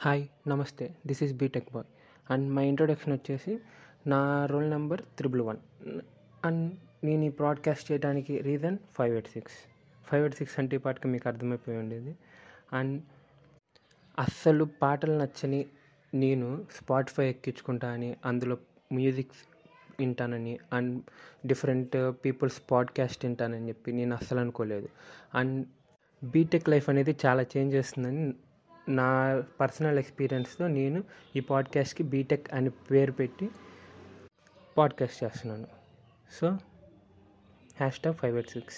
Hi నమస్తే. This is BTech boy. And my introduction వచ్చేసి నా roll number triple one. And నేను ఈ బ్రాడ్కాస్ట్ చేయడానికి reason five eight six. Five eight six అంటే పాటకి మీకు అర్థమైపోయి ఉండేది. అండ్ అస్సలు పాటలు నచ్చని నేను స్పాటిఫై ఎక్కించుకుంటా అని అందులో మ్యూజిక్ వింటానని అండ్ డిఫరెంట్ పీపుల్స్ పాడ్కాస్ట్ వింటానని చెప్పి నేను అస్సలు అనుకోలేదు. అండ్ బీటెక్ లైఫ్ అనేది చాలా చేంజ్ చేస్తుందని నా పర్సనల్ ఎక్స్పీరియన్స్తో నేను ఈ పాడ్కాస్ట్కి బీటెక్ అని పేరు పెట్టి పాడ్కాస్ట్ చేస్తున్నాను. So hashtag five eight six